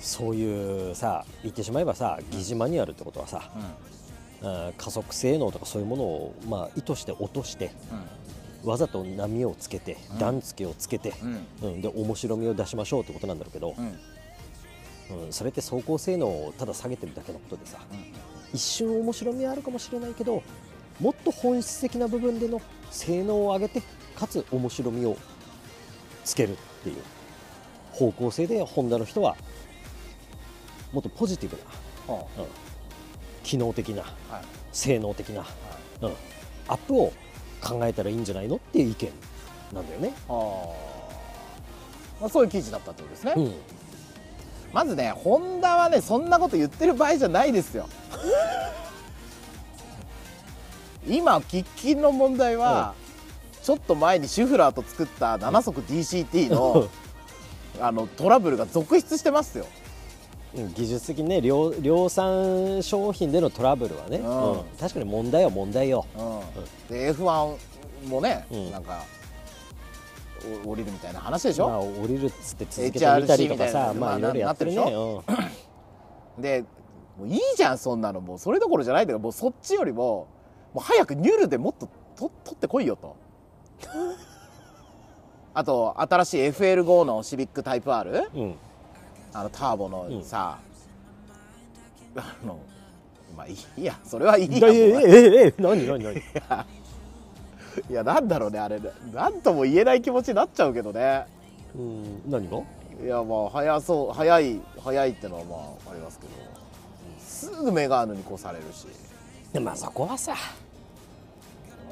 Speaker 2: そういうさ言ってしまえばさ疑似マニュアルってことはさ、うん。加速性能とかそういうものを、まあ、意図して落としてわざと波をつけて、
Speaker 1: うん。
Speaker 2: 段付けをつけて、
Speaker 1: うん。
Speaker 2: うん、で面白みを出しましょうってことなんだろうけど
Speaker 1: う、ん。
Speaker 2: うん、それって走行性能をただ下げてるだけのことでさ一瞬面白みはあるかもしれないけどもっと本質的な部分での性能を上げてかつ面白みをつけるっていう方向性でホンダの人はもっとポジティブな、
Speaker 1: は
Speaker 2: うん、機能的な
Speaker 1: あはい。
Speaker 2: 性能的な、うん、アップを考えたらいいんじゃないのっていう意見なんだよね。
Speaker 1: はあまあ、そういう記事だったってことですね、
Speaker 2: うん。
Speaker 1: まずねホンダはねそんなこと言ってる場合じゃないですよ。今喫緊の問題は、ちょっと前にシュフラーと作った7速 DCT のあのトラブルが続出してますよ。
Speaker 2: うん技術的にね量量産商品でのトラブルはね、
Speaker 1: うん。
Speaker 2: うん。確かに問題は問題よ。
Speaker 1: うん、で F1 もね、
Speaker 2: うん。
Speaker 1: なんかお降りるみたいな話でしょ、
Speaker 2: まあ、降りるっつって続けてみたりとかさ
Speaker 1: な
Speaker 2: まあいろいろやってるね。
Speaker 1: で もういいじゃんそんなの。もうそれどころじゃないんだけどもうそっちよりももう早くニュルでもっとと取ってこいよと。あと新しい FL5 のシビックタイプ R
Speaker 2: うん、うん
Speaker 1: あのターボのさ、あのまあいいやそれはいいや
Speaker 2: えええ何何何？
Speaker 1: いや なんだろうねあれなんとも言えない気持ちになっちゃうけどね。
Speaker 2: うん何が？
Speaker 1: いやまあ早そう早い早いってのはまあありますけど。すぐメガーヌに越されるし、
Speaker 2: でまあそこはさ。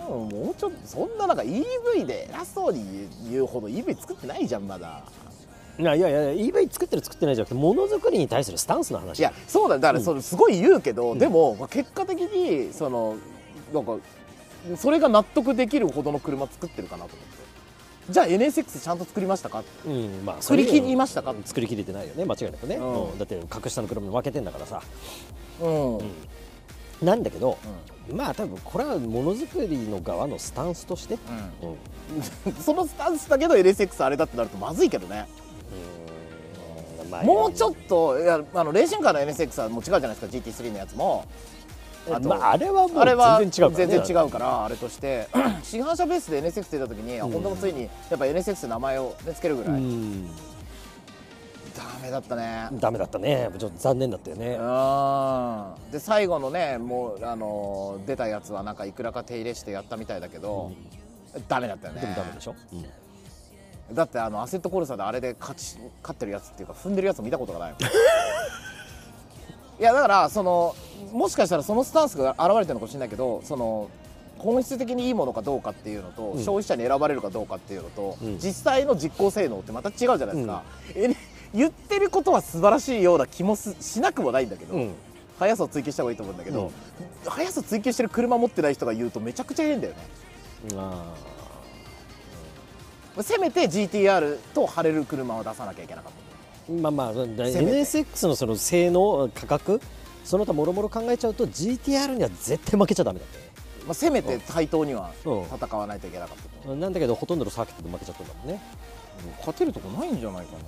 Speaker 1: うん、もうちょっとそんななんか EV で偉そうに言うほど EV 作ってないじゃんまだ
Speaker 2: いやいやいや EV 作ってる作ってないじゃなくてものづくりに対するスタンスの話。
Speaker 1: いやそうだだから
Speaker 2: うん。
Speaker 1: それすごい言うけど、
Speaker 2: うん。
Speaker 1: でもまあ結果的にそのなんかそれが納得できるほどの車作ってるかなと思って。じゃあ NSX ちゃんと作りましたか？
Speaker 2: うんまあ
Speaker 1: 作り切りましたか？
Speaker 2: うん。作り切れてないよね。間違いなくね、
Speaker 1: うん。
Speaker 2: うん。だって格下の車に負けてんだからさ。
Speaker 1: うん、うん。
Speaker 2: なんだけどまあ多分これはものづくりの側のスタンスとして、うん。
Speaker 1: そのスタンスだけど NSX あれだってなるとまずいけどねもうちょっといやあのレーシングカーの NSX はもう違うじゃないですか GT3 のやつも。あと
Speaker 2: まあ、あれはもう
Speaker 1: あれは
Speaker 2: 全然違うから、ね、
Speaker 1: 全然違うからあれとして。市販車ベースで NSX 出た時に、あ
Speaker 2: うん
Speaker 1: ホンダもついにやっぱ NSX って名前を、ね、つけるぐらい、
Speaker 2: うん。
Speaker 1: ダメだったね。
Speaker 2: ダメだったね。ちょっと残念だったよね。
Speaker 1: うん。で最後のねもうあの出たやつはなんかいくらか手入れしてやったみたいだけど、ダメだったよね。
Speaker 2: でもダメでしょ、うん
Speaker 1: だってあのアセットコルサであれで勝ち勝ってるやつっていうか踏んでるやつ見たことがない いやだからそのもしかしたらそのスタンスが現れてるのかもしれないけどその本質的にいいものかどうかっていうのと、
Speaker 2: うん。
Speaker 1: 消費者に選ばれるかどうかっていうのと、
Speaker 2: うん。
Speaker 1: 実際の実行性能ってまた違うじゃないですか、え言ってることは素晴らしいような気もすしなくもないんだけど、
Speaker 2: うん。
Speaker 1: 速さを追求した方がいいと思うんだけど、速さ追求してる車持ってない人が言うとめちゃくちゃ変だよね。
Speaker 2: あ
Speaker 1: せめて GTR と貼れる車を出さなきゃいけなかった。
Speaker 2: ーまあまあ NSX のその性能価格その他もろもろ考えちゃうと GTR には絶対負けちゃダメだったね
Speaker 1: まあ、せめて対等には
Speaker 2: うん。
Speaker 1: 戦わないといけなかったと、
Speaker 2: なんだけどほとんどのサーキットで負けちゃったんだもんね。
Speaker 1: 勝てるとこないんじゃないかな。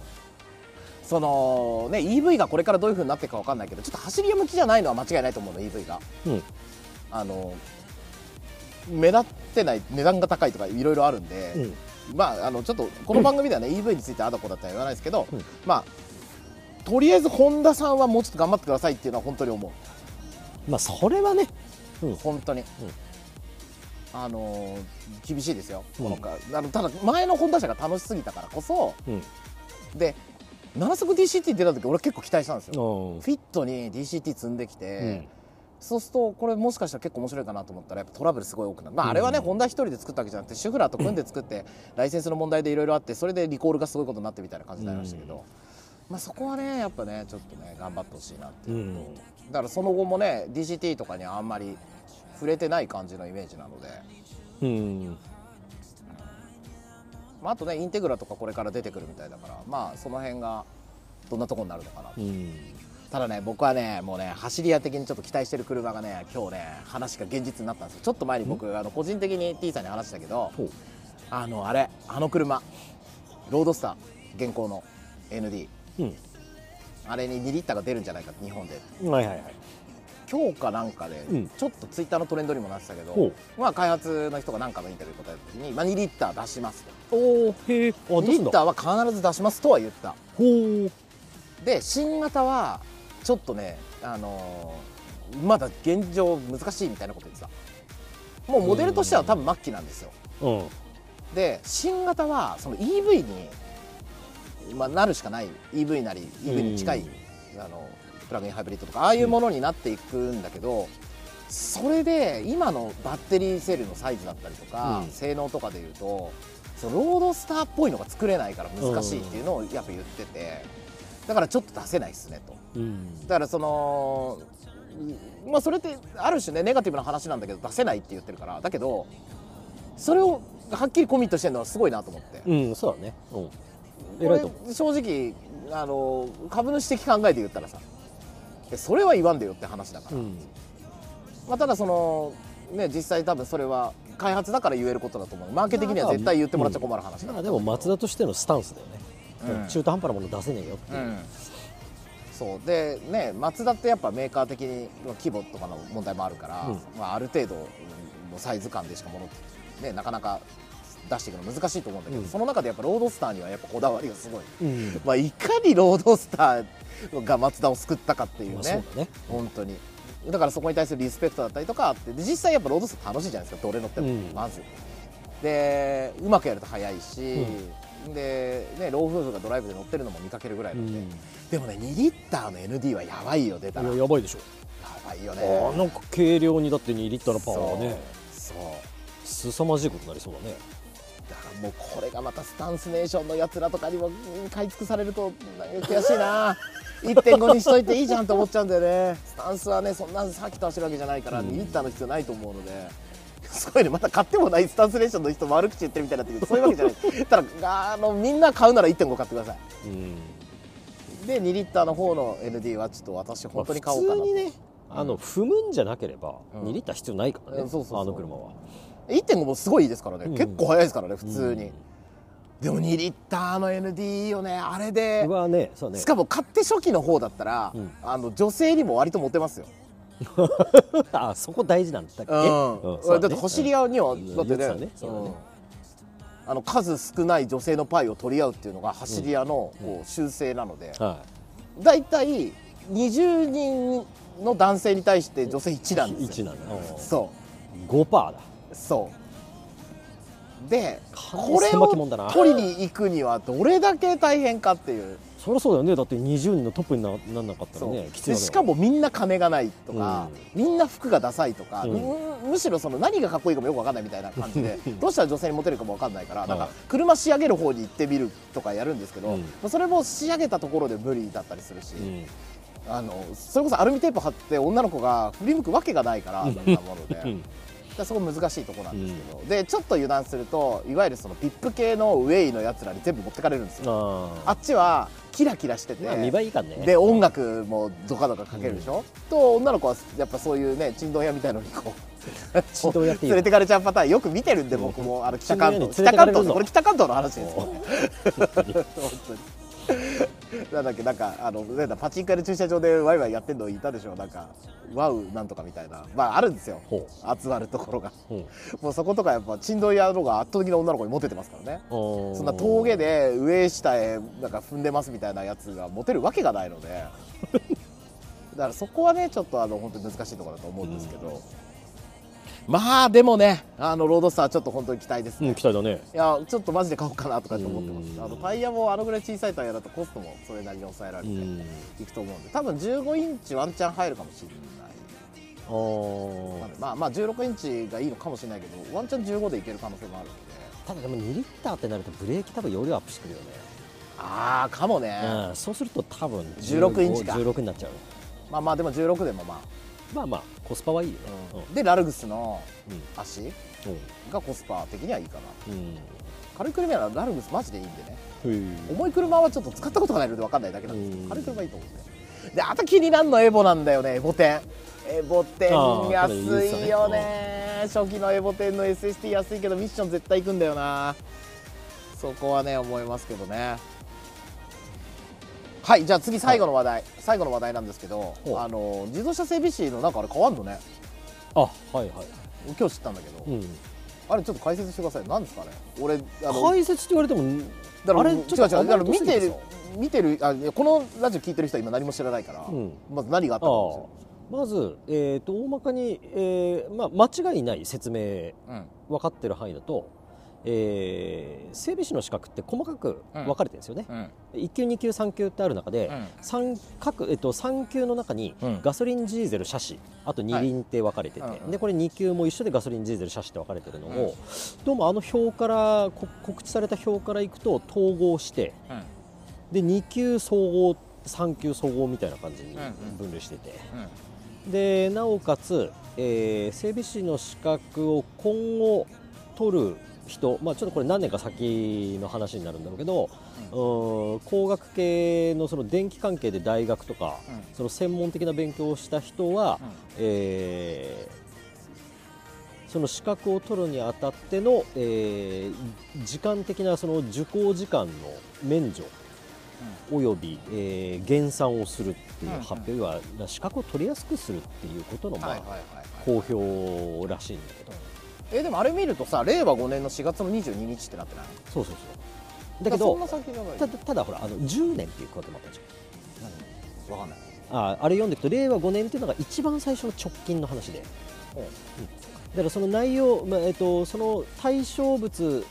Speaker 1: そのね EV がこれからどういう風になっていくか分かんないけどちょっと走り屋向きじゃないのは間違いないと思うの EV が。
Speaker 2: うん。
Speaker 1: あの目立ってない値段が高いとかいろいろあるんで、
Speaker 2: うん
Speaker 1: まああのちょっとこの番組ではね、EV についてあだこだったら言わないですけど、
Speaker 2: うん。
Speaker 1: まあとりあえずホンダさんはもうちょっと頑張ってくださいっていうのは本当に思う。
Speaker 2: まあそれはねうん。
Speaker 1: 本当に、あのー厳しいですよ、
Speaker 2: うん。
Speaker 1: あのただ前のホンダ車が楽しすぎたからこそ
Speaker 2: うん。
Speaker 1: で7速 DCT 出た時俺結構期待したんですよ、
Speaker 2: うん
Speaker 1: フィットに DCT 積んできて、そうするとこれもしかしたら結構面白いかなと思ったらやっぱトラブルすごい多くなる、まあ、あれはね、
Speaker 2: うん。
Speaker 1: ホンダ一人で作ったわけじゃなくてシュフラーと組んで作ってライセンスの問題でいろいろあってそれでリコールがすごいことになってみたいな感じになりましたけど、
Speaker 2: うん。
Speaker 1: まあ、そこはねやっぱねちょっとね頑張ってほしいなって
Speaker 2: う
Speaker 1: いう。のと、
Speaker 2: ん。
Speaker 1: だからその後もね DCT とかにはあんまり触れてない感じのイメージなので、
Speaker 2: うん。
Speaker 1: まあ、あとねインテグラとかこれから出てくるみたいだからまあその辺がどんなところになるのかなと。
Speaker 2: うん
Speaker 1: ただね僕はねもうね走り屋的にちょっと期待してる車がね今日ね話が現実になったんですよ。ちょっと前に僕あの個人的に T さんに話したけどあのあれあの車。ロードスター。現行の。ND
Speaker 2: うん。
Speaker 1: あれに2リッターが出るんじゃないか日本で。
Speaker 2: はいはいはい。
Speaker 1: 今日かなんかで、
Speaker 2: うん。
Speaker 1: ちょっとツイッターのトレンドにもなってたけ
Speaker 2: ほ
Speaker 1: ど、まあ、開発の人が何かのインタビュー答えた時に、まあ、2リッター出しますと。
Speaker 2: おおへえあ
Speaker 1: 2リッターは必ず出しますとは言った。
Speaker 2: ほう。
Speaker 1: で新型はちょっとねあのーまだ現状難しいみたいなこと言ってた。もうモデルとしては多分末期なんですよ。
Speaker 2: うん。
Speaker 1: で新型はその EV に、まあ、なるしかない。EV なり EV に近い、あのプラグインハイブリッドとかああいうものになっていくんだけど、それで今のバッテリーセルのサイズだったりとか、
Speaker 2: うん。
Speaker 1: 性能とかでいうとそのロードスターっぽいのが作れないから難しいっていうのをやっぱ言っててだからちょっと出せないっすねと。
Speaker 2: うん。
Speaker 1: だからそのうんまあそれってある種ねネガティブな話なんだけど出せないって言ってるから。だけどそれをはっきりコミットしてるのはすごいなと思って、
Speaker 2: うんそうだね。うん。
Speaker 1: 正直あの株主的考えで言ったらさでそれは言わんでよって話だから、
Speaker 2: ううん。
Speaker 1: まあ、ただそのね実際多分それは開発だから言えることだと思う。マーケ的には絶対言ってもらっちゃ困る話だ
Speaker 2: まあでもマツダとしてのスタンスだよね、
Speaker 1: うん
Speaker 2: 中途半端なもの出せねえよっていう、
Speaker 1: うん。そう。でねマツダってやっぱメーカー的に規模とかの問題もあるから、
Speaker 2: うん。
Speaker 1: まあ、ある程度のサイズ感でしかもの、ね、なかなか出していくの難しいと思うんだけど、
Speaker 2: うん。
Speaker 1: その中でやっぱロードスターにはやっぱこだわりがすごい、
Speaker 2: うん。
Speaker 1: まあ、いかにロードスターがマツダを救ったかっていう
Speaker 2: まあ
Speaker 1: ね,、
Speaker 2: そうだね。
Speaker 1: 本当に。だからそこに対するリスペクトだったりとかあってで実際やっぱロードスター楽しいじゃないですかどれ乗っても、
Speaker 2: うん。
Speaker 1: まず。でうまくやると速いし、で、ね、老夫婦がドライブで乗ってるのも見かけるぐらいなんで、でもね2リッターの ND はやばいよ出たら。や
Speaker 2: ばいでしょ。
Speaker 1: ばいよね。
Speaker 2: あーなんか軽量にだって2リッターのパワーはね。
Speaker 1: そうそう。
Speaker 2: 凄まじいことになりそうだね。
Speaker 1: だからもうこれがまたスタンスネーションのやつらとかにもうん買い尽くされると悔しいな。1.5にしといていいじゃんと思っちゃうんだよね。スタンスはねそんなさっきと走るわけじゃないから
Speaker 2: うん
Speaker 1: 2リッターの必要ないと思うのですごいねまた買ってもないスタンスネーションの人悪口言ってるみたいになってるけどそういうわけじゃない。ただあのみんな買うなら1.5買ってください。
Speaker 2: うん。
Speaker 1: で2リッターの方の ND はちょっと私本当に買おうかなと、
Speaker 2: まあ普通にねあの踏むんじゃなければ
Speaker 1: うん。
Speaker 2: 2リッター必要ないからね、
Speaker 1: うんそうそうそう。
Speaker 2: あの車は。
Speaker 1: 1.5もすごいいいですからね、
Speaker 2: うん。
Speaker 1: 結構速いですからね普通に、
Speaker 2: うん。
Speaker 1: でも2リッターの ND よねあれで
Speaker 2: ねそうね。
Speaker 1: しかも買って初期の方だったら、
Speaker 2: うん。
Speaker 1: あの女性にも割とモテますよ、
Speaker 2: あそこ大事なんだっけ、
Speaker 1: うん。だって走り屋には、
Speaker 2: ん。
Speaker 1: だってね。
Speaker 2: ね。
Speaker 1: あの数少ない女性のパイを取り合うっていうのが走り屋のこう習性なので、
Speaker 2: は
Speaker 1: だいたい20人の男性に対して女性1なん
Speaker 2: い
Speaker 1: ですよ。
Speaker 2: 1なん。だ
Speaker 1: そ
Speaker 2: 5%だ。
Speaker 1: うそう。でこれを取りに行くにはどれだけ大変かっていう
Speaker 2: そりゃそうだよね。だって20人のトップにななんなかったらねきつい
Speaker 1: しかもみんな金がないとか、みんな服がダサいとか、
Speaker 2: うん。
Speaker 1: むむしろその何がかっこいいかもよく分かんないみたいな感じで どうしたら女性にモテるかも分かんないから、なん。か
Speaker 2: はい
Speaker 1: 車仕上げる方に行ってみるとかやるんですけど、
Speaker 2: うん。
Speaker 1: まあそれも仕上げたところで無理だったりするし、
Speaker 2: うん。
Speaker 1: あのそれこそアルミテープ貼って女の子が振り向くわけがないからなもので。そこ難しいところなんですけど、でちょっと油断するといわゆるその VIP 系のウェイのやつらに全部持ってかれるんですよ。
Speaker 2: あ
Speaker 1: あっちはキラキラしてて、
Speaker 2: まあ見栄えいいからね。
Speaker 1: で音楽もドカドカかけるでしょ、と女の子はやっぱそういうねちんどん屋みたいのにこう 連れてかれちゃうパターンよく見てるんで僕も。あの北関東。北関東これ北関東の話ですよね。本当に なんだっけなんかあのなんだパチンコ屋の駐車場でワイワイやってんのいたでしょ。なんかワウなんとかみたいな。まああるんですよ。
Speaker 2: ほ
Speaker 1: 集まるところが。
Speaker 2: うう。ん
Speaker 1: もうそことかやっぱちんどん屋の方が圧倒的な女の子にモテてますからね。
Speaker 2: そ
Speaker 1: そんな峠で上下へなんか踏んでますみたいなやつがモテるわけがないので。だからそこはねちょっとあの本当に難しいところだと思うんですけど、まあでもねあのロードスターちょっと本当に期待ですね、
Speaker 2: うん期待だね。
Speaker 1: いやちょっとマジで買おうかなとかって思ってます。
Speaker 2: うん。
Speaker 1: あのタイヤもあのぐらい小さいタイヤだとコストもそれなりに抑えられて
Speaker 2: うん。
Speaker 1: いくと思うんで。多分15インチワンチャン入るかもしれない。
Speaker 2: お
Speaker 1: なんでまあまあ16インチがいいのかもしれないけどワンチャン15でいける可能性もあるので。
Speaker 2: ただでも2リッターってなるとブレーキ多分容量アップしてくるよね、
Speaker 1: ああかもね、
Speaker 2: うん、そうすると多分
Speaker 1: 16インチか。
Speaker 2: 16になっちゃう。
Speaker 1: まあまあでも16でもま
Speaker 2: まあまあコスパはいいよ。ね
Speaker 1: あ、でラルグスの
Speaker 2: うん
Speaker 1: 足
Speaker 2: うん。
Speaker 1: がコスパ的にはいいかな。
Speaker 2: うん。
Speaker 1: 軽い車ならラルグスマジでいいんでね。
Speaker 2: うん
Speaker 1: 重い車はちょっと使ったことがないので分かんないだけなんです。け
Speaker 2: うん。
Speaker 1: ど軽い車いいと思うんでであと気になるのエボなんだよねエボ10エボ10
Speaker 2: あー
Speaker 1: 安
Speaker 2: いよね。
Speaker 1: 初期のエボ10の SST 安いけどミッション絶対行くんだよな。そこはね思いますけどねはいじゃあ次最後の話題、最後の話題なんですけどあの自動車整備士のなんかあれ変わんのね。
Speaker 2: あはいはい。
Speaker 1: 今日知ったんだけど、
Speaker 2: うん。
Speaker 1: あれちょっと解説してください。なんですかね？俺あの
Speaker 2: 解説って言われても
Speaker 1: だから
Speaker 2: あれ
Speaker 1: 違う違う
Speaker 2: ちょっと
Speaker 1: だから見てる見てるあこのラジオ聞いてる人は今何も知らないから、
Speaker 2: うん。
Speaker 1: まず何があった
Speaker 2: あ
Speaker 1: かも
Speaker 2: あまず、えー、と大まかに、えーまあ、間違いない説明
Speaker 1: しれない、
Speaker 2: 分かってる範囲だと、えー整備士の資格って細かく分かれてるんですよね、
Speaker 1: うん。
Speaker 2: 1級2級3級ってある中で、
Speaker 1: うん。
Speaker 2: 三各えっと、3級の中に
Speaker 1: うん。
Speaker 2: ガソリン、ディーゼル、車種あと二輪って分かれてて、
Speaker 1: はいうん。うん。
Speaker 2: でこれ2級も一緒でガソリン、ディーゼル、車種って分かれてるのを、どうもあの表からこ告知された表からいくと統合してで2級総合3級総合みたいな感じに
Speaker 1: うんうん。
Speaker 2: 分類してて、
Speaker 1: うん。
Speaker 2: でなおかつ、えー整備士の資格を今後取る人、まあ、ちょっとこれ何年か先の話になるんだろうけど、うーん工学系のその電気関係で大学とか、
Speaker 1: うん。
Speaker 2: その専門的な勉強をした人は、えーその資格を取るにあたっての、えー時間的なその受講時間の免除および、えー減産をするっていう発表、要は資格を取りやすくするっていうことの、まあ公表らしいんだけど
Speaker 1: えでもあれ見るとさ令和5年の4月の22日ってなってない？
Speaker 2: そうそうそう。だけどただただほらあの10年っていうこともあったじ
Speaker 1: 何わかんない。
Speaker 2: ゃんああれ読んでいくと令和5年っていうのが一番最初の直近の話で、
Speaker 1: うん。
Speaker 2: だからその内容、まあえっと、その対象物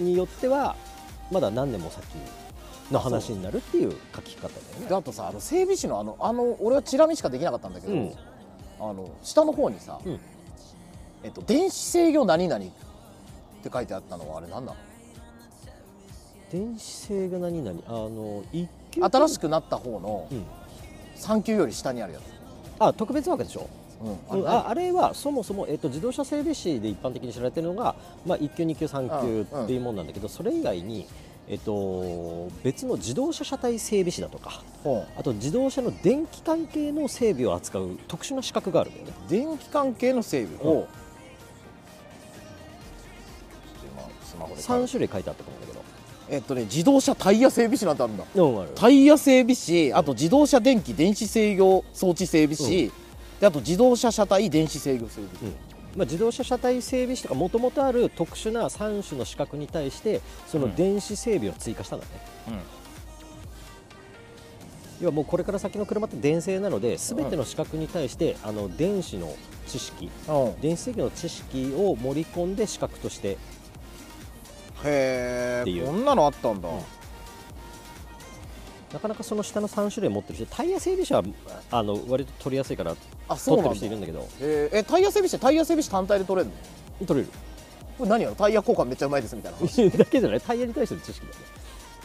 Speaker 2: によってはまだ何年も先の話になるっていう書き方だよね。
Speaker 1: であとさあの整備士のあのあの俺はチラ見しかできなかったんだけど、
Speaker 2: うん。
Speaker 1: あの下の方にさ、
Speaker 2: うん
Speaker 1: えっと、電子制御何々って書いてあったのはあれなんだ？
Speaker 2: 電子制が何々？あの一級
Speaker 1: 新しくなった方の
Speaker 2: うん。
Speaker 1: 3級より下にあるやつ、
Speaker 2: あ特別枠でしょ？
Speaker 1: うん
Speaker 2: うんああれ。はそもそも、えっと、自動車整備士で一般的に知られているのが、まあ、1級、2級、3級っていうものなんだけど、それ以外に、えっと、別の自動車車体整備士だとか
Speaker 1: ほ
Speaker 2: あと自動車の電気関係の整備を扱う特殊な資格があるんだよね。
Speaker 1: う電気関係の整備？を、
Speaker 2: うん
Speaker 1: 今スマホで
Speaker 2: 3種類書いてあったと思うんだけど。
Speaker 1: えっとね自動車タイヤ整備士なんてあるんだ。
Speaker 2: うん、ある。
Speaker 1: タイヤ整備士あと自動車電気電子制御装置整備士、であと自動車車体電子制御整備士、
Speaker 2: うん。まあ、自動車車体整備士とかもともとある特殊な3種の資格に対してその電子整備を追加したんだね、要はもうこれから先の車って電性なので全ての資格に対して、あの電子の知識
Speaker 1: うんうん。
Speaker 2: 電子制御の知識を盛り込んで資格として
Speaker 1: へえこんなのあったんだ、
Speaker 2: うん。なかなかその下の3種類持ってる人タイヤ整備士はあの割と取りやすいから
Speaker 1: あそう
Speaker 2: 取ってる人いるんだけど。
Speaker 1: えーえタイヤ整備士ってタイヤ整備士単体で取れるの？
Speaker 2: 取れる。
Speaker 1: これ何やろ？タイヤ交換めっちゃうまいですみたいな話。
Speaker 2: だけじゃない？タイヤに対しての知識だよね。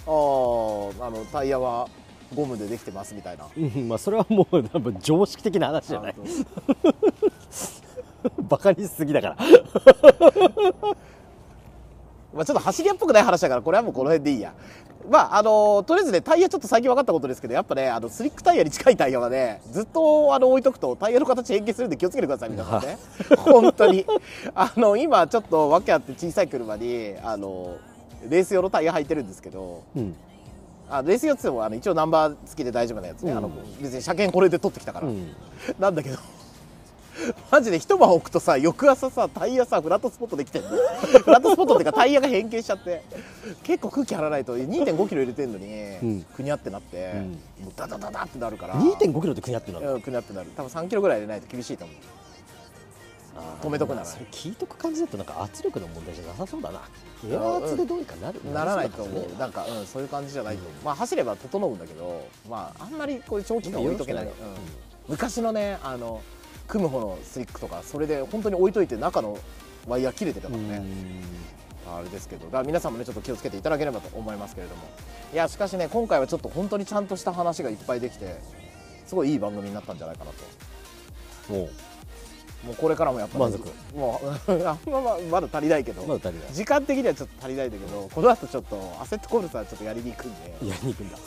Speaker 1: あーあのタイヤはゴムでできてますみたいな。
Speaker 2: うんまあそれはもう多分常識的な話じゃない。
Speaker 1: あ
Speaker 2: バカにしすぎだから
Speaker 1: まあ、ちょっと走り屋っぽくない話だからこれはもうこの辺でいいや。まああのとりあえずねタイヤちょっと最近分かったことですけどやっぱねあのスリックタイヤに近いタイヤはねずっとあの置いとくとタイヤの形変形するんで気をつけてください皆さんね。本当に。あの今ちょっと訳あって小さい車にあのレース用のタイヤ履いてるんですけど
Speaker 2: うん。
Speaker 1: あレース用っつってもあの一応ナンバー付きで大丈夫なやつね、
Speaker 2: うん。
Speaker 1: あの別に車検これで取ってきたから、
Speaker 2: うん。
Speaker 1: なんだけどマジで一晩置くとさ翌朝さタイヤさフラットスポットできてんの フラットスポットっていうかタイヤが変形しちゃって。結構空気張らないと2 5キロ入れてんのに、
Speaker 2: うん。
Speaker 1: くにゃってなって、
Speaker 2: うん。
Speaker 1: もうダダダダってなるから。
Speaker 2: 2 5キロでくにゃってなる
Speaker 1: うんくにゃってなる。多分3キロぐらい入れないと厳しいと思う。止めとくなら
Speaker 2: それ聞いとく感じだとなんか圧力の問題じゃなさそうだな。エア圧でどうにかなる。
Speaker 1: ならないと思
Speaker 2: そう
Speaker 1: なんか、うん、そういう感じじゃないと思う、
Speaker 2: うん。
Speaker 1: まあ走れば整うんだけどまああんまりこういう長期間置いとけない。昔のねあの組む方のスリックとかそれで本当に置いといて中のワイヤー切れてたからね。あれですけどだから皆さんもねちょっと気をつけていただければと思いますけれども。いやしかしね今回はちょっと本当にちゃんとした話がいっぱいできてすごいいい番組になったんじゃないかなと。
Speaker 2: もう。
Speaker 1: もうこれからもやっぱり
Speaker 2: 満足。
Speaker 1: もうあんまままだ足りないけど、
Speaker 2: まだ足りない。
Speaker 1: 時間的にはちょっと足りないんだけどこの後ちょっとアセットコールさんちょっとやりに行くんで。
Speaker 2: やりに行くんだ。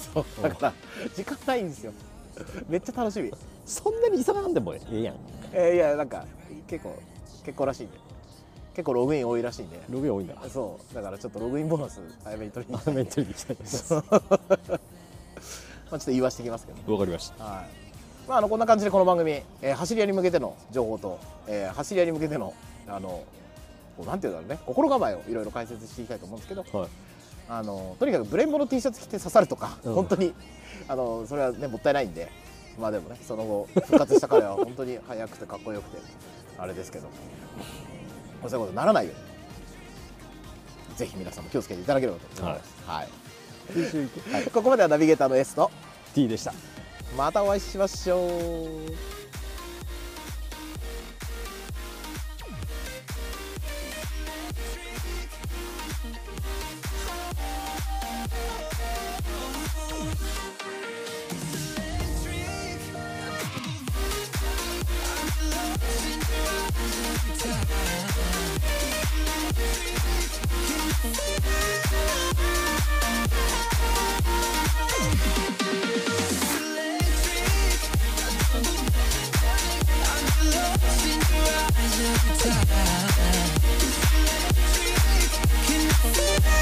Speaker 1: だから時間ないんですよ めっちゃ楽しみ。
Speaker 2: そんなに急がんでもええやん。
Speaker 1: えーいやなんか結構結構らしいんで結構ログイン多いらしいんで
Speaker 2: ログイン多いんだ。
Speaker 1: そうだからちょっとログインボーナス早めに取りに行
Speaker 2: あメンタルできたいです。
Speaker 1: まあちょっと言わしてきますけど。
Speaker 2: わかりました。
Speaker 1: はい。まあ、あのこんな感じでこの番組、えー走り屋に向けての情報と、えー走り屋に向けてのあのこうなんていうんだろうね。心構えをいろいろ解説していきたいと思うんですけど。
Speaker 2: はい
Speaker 1: あのとにかくブレンボの T シャツ着て刺さるとか、
Speaker 2: うん。
Speaker 1: 本当にあのそれはねもったいないんで。まあでもねその後復活した彼は 本当に速くてかっこよくてあれですけど。そういうことにならないように。ぜひ皆さんも気をつけていただければと思います、はい。はい。ここまではナビゲーターの S と。
Speaker 2: T でした。
Speaker 1: またお会いしましょう till time. Can I